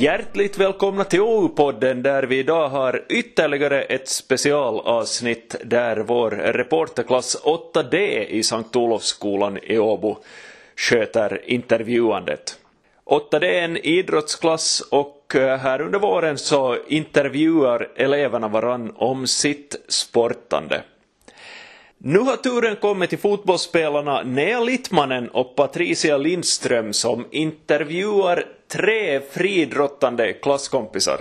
Hjärtligt välkomna till OU-podden där vi idag har ytterligare ett specialavsnitt där vår reporterklass 8D i Sankt Olofsskolan i Åbo sköter intervjuandet. 8D är en idrottsklass och eh, här under våren så intervjuar eleverna varann om sitt sportande. Nu har turen kommit till fotbollsspelarna Nea Littmanen och Patricia Lindström som intervjuar tre fridrottande klasskompisar.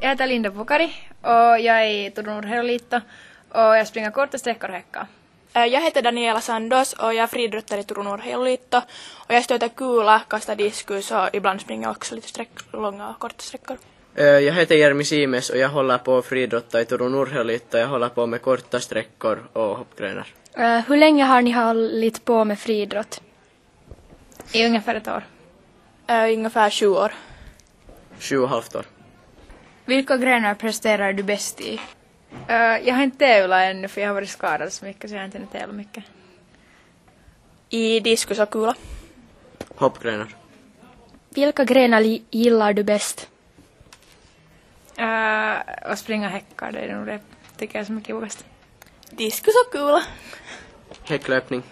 Jag heter Linda Pukari och jag är i Turun Urheiluliitto och jag springer korta sträckor och häckar. Eh, Jag heter Daniela Sandos och jag är friidrottare i Turun Urheiluliitto. Och jag stöter kula, kastar diskus och ibland springer jag också lite sträck, långa och korta sträckor. Eh, Jag heter Jeremy Simes och jag håller på att friidrotta i Turun Urheiluliitto. Jag håller på med korta sträckor och hoppgrenar. Eh, hur länge har ni hållit på med friidrott? I ungefär ett år. Äh, ungefär 20 år. Sju och halvt år. Vilka grenar presterar du bäst i? Eh, jag har inte tävlat ännu för jag har varit skadad så mycket så jag har inte hunnit tävla mycket. I diskus och kula. Hoppgrenar. Vilka grenar gillar du bäst? Uh, och springa häckar, det är nog det tycker jag är så mycket roligast. Diskus och kula. Häcklöpning.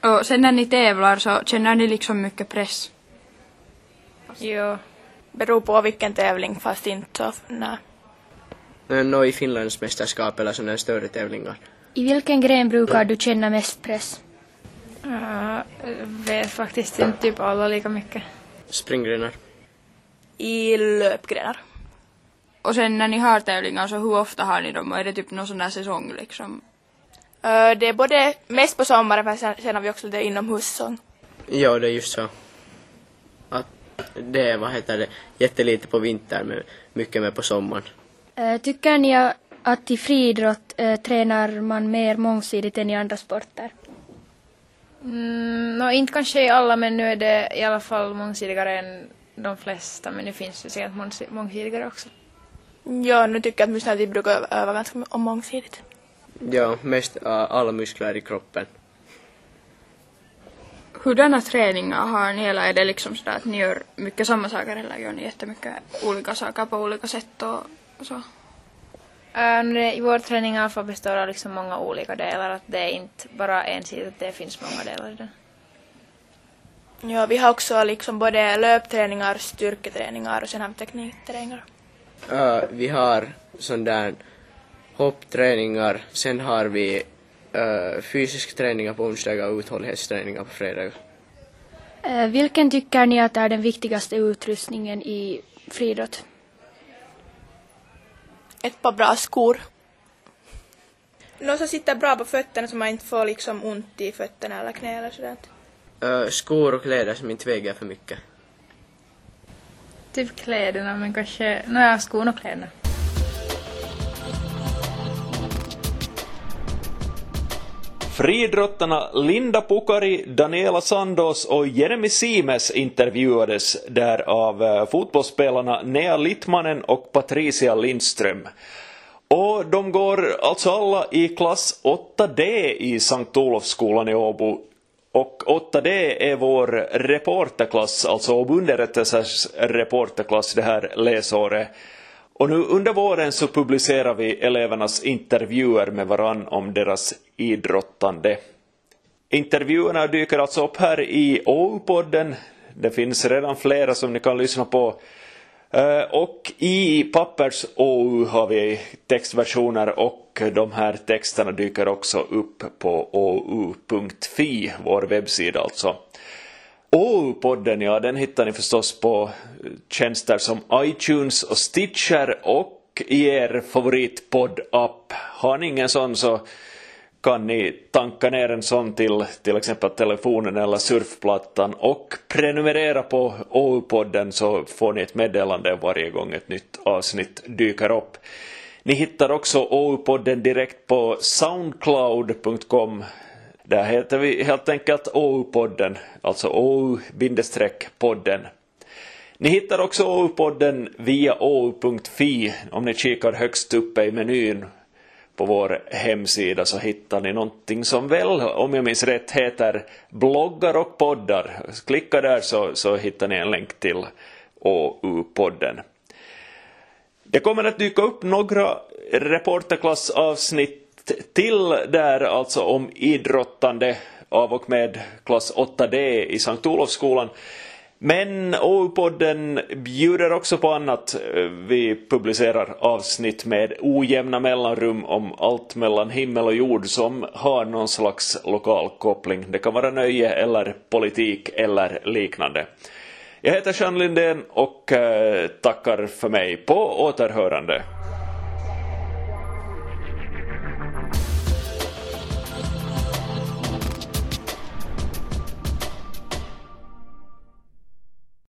Och sen när ni tävlar så känner ni liksom mycket press? Jo. Beror på vilken tävling fast inte så, nej. Eh, Nå i Finlands mästerskap eller sådana större tävlingar. I vilken gren brukar du känna mest press? Uh, vet faktiskt inte typ alla lika mycket. Springgrenar. I löpgrenar. Och sen när ni har tävlingar så hur ofta har ni dem? Och är det typ någon sån där säsong liksom? Äh, det är både mest på sommaren men sen, sen har vi också lite inomhussäsong. Ja, det är just så. Att det är, vad heter det, jättelite på vintern men mycket mer på sommaren. Eh, tycker ni att i friidrott eh, tränar man mer mångsidigt än i andra sporter? Mm, no, inte kanske i alla men nu är det i alla fall mångsidigare än de flesta men det finns ju säkert mångsi- mångsidigare också. Ja, nu tycker jag att vi brukar öva, öva ganska om mångsidigt. Ja, mest uh, alla muskler i kroppen. Hurdana träningar har ni eller är det liksom sådär att ni gör mycket samma saker eller gör ni jättemycket olika saker på olika sätt och, och så? I vår träning fall består av liksom många olika delar, att det är inte bara ensidigt, att det finns många delar i den. Ja, vi har också liksom både löpträningar, styrketräningar och sen har vi teknikträningar. Uh, vi har sån där hoppträningar, sen har vi uh, fysisk träningar på onsdagar och uthållighetsträningar på fredagar. Eh, vilken tycker ni att är den viktigaste utrustningen i friidrott? ett par bra skor. Någon som sitter bra på fötterna så man inte får liksom ont i fötterna eller knä eller sådär. Uh, skor och kläder som inte väger för mycket. Typ kläderna men kanske, nåja skon och kläderna. Friidrottarna Linda Pukari, Daniela Sandos och Jeremy Simes intervjuades där av eh, fotbollsspelarna Nea Littmanen och Patricia Lindström. Och de går alltså alla i klass 8D i Sankt Olofsskolan i Åbo. Och 8D är vår reporterklass, alltså Åbo underrättelsers reporterklass det här läsåret. Och nu under våren så publicerar vi elevernas intervjuer med varann om deras idrottande. Intervjuerna dyker alltså upp här i OU-podden. Det finns redan flera som ni kan lyssna på. Eh, och i pappers OU har vi textversioner och de här texterna dyker också upp på ou.fi, vår webbsida alltså. OU-podden, ja den hittar ni förstås på tjänster som iTunes och Stitcher och i er favoritpodd-app. Har ni ingen sån så kan ni tanka ner en sån till till exempel telefonen eller surfplattan och prenumerera på OU-podden så får ni ett meddelande varje gång ett nytt avsnitt dyker upp. Ni hittar också OU-podden direkt på soundcloud.com där heter vi helt enkelt OU-podden, alltså OU-podden. Ni hittar också OU-podden via ou.fi om ni kikar högst uppe i menyn på vår hemsida så hittar ni någonting som väl, om jag minns rätt, heter bloggar och poddar. Klicka där så, så hittar ni en länk till OU-podden. Det kommer att dyka upp några reporterklassavsnitt till där alltså om idrottande av och med klass 8D i Sankt Olofsskolan. Men OU-podden bjuder också på annat. Vi publicerar avsnitt med ojämna mellanrum om allt mellan himmel och jord som har någon slags lokal koppling. Det kan vara nöje eller politik eller liknande. Jag heter Jean Lindén och eh, tackar för mig på återhörande.